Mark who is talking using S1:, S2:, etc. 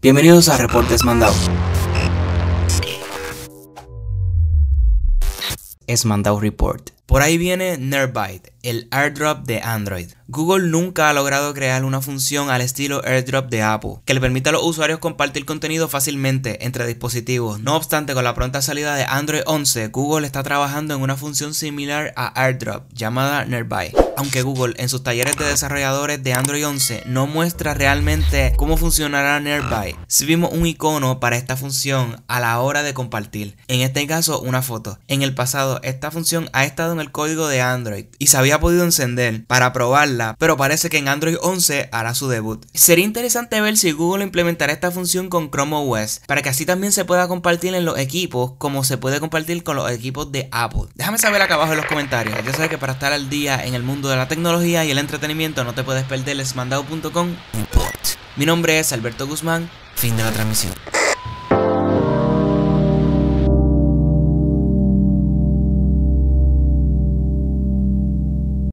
S1: Bienvenidos a Reportes Mandado. Es Mandao Report. Por ahí viene Nerdbyte, el airdrop de Android. Google nunca ha logrado crear una función al estilo airdrop de Apple, que le permita a los usuarios compartir contenido fácilmente entre dispositivos. No obstante, con la pronta salida de Android 11, Google está trabajando en una función similar a airdrop, llamada Nerdbyte. Aunque Google en sus talleres de desarrolladores de Android 11 no muestra realmente cómo funcionará Nerdbyte, si vimos un icono para esta función a la hora de compartir, en este caso una foto. En el pasado, esta función ha estado el código de Android y se había podido encender para probarla, pero parece que en Android 11 hará su debut. Sería interesante ver si Google implementará esta función con Chrome OS para que así también se pueda compartir en los equipos como se puede compartir con los equipos de Apple. Déjame saber acá abajo en los comentarios. Ya sabes que para estar al día en el mundo de la tecnología y el entretenimiento no te puedes perder lesmandado.com. Mi nombre es Alberto Guzmán. Fin de la transmisión.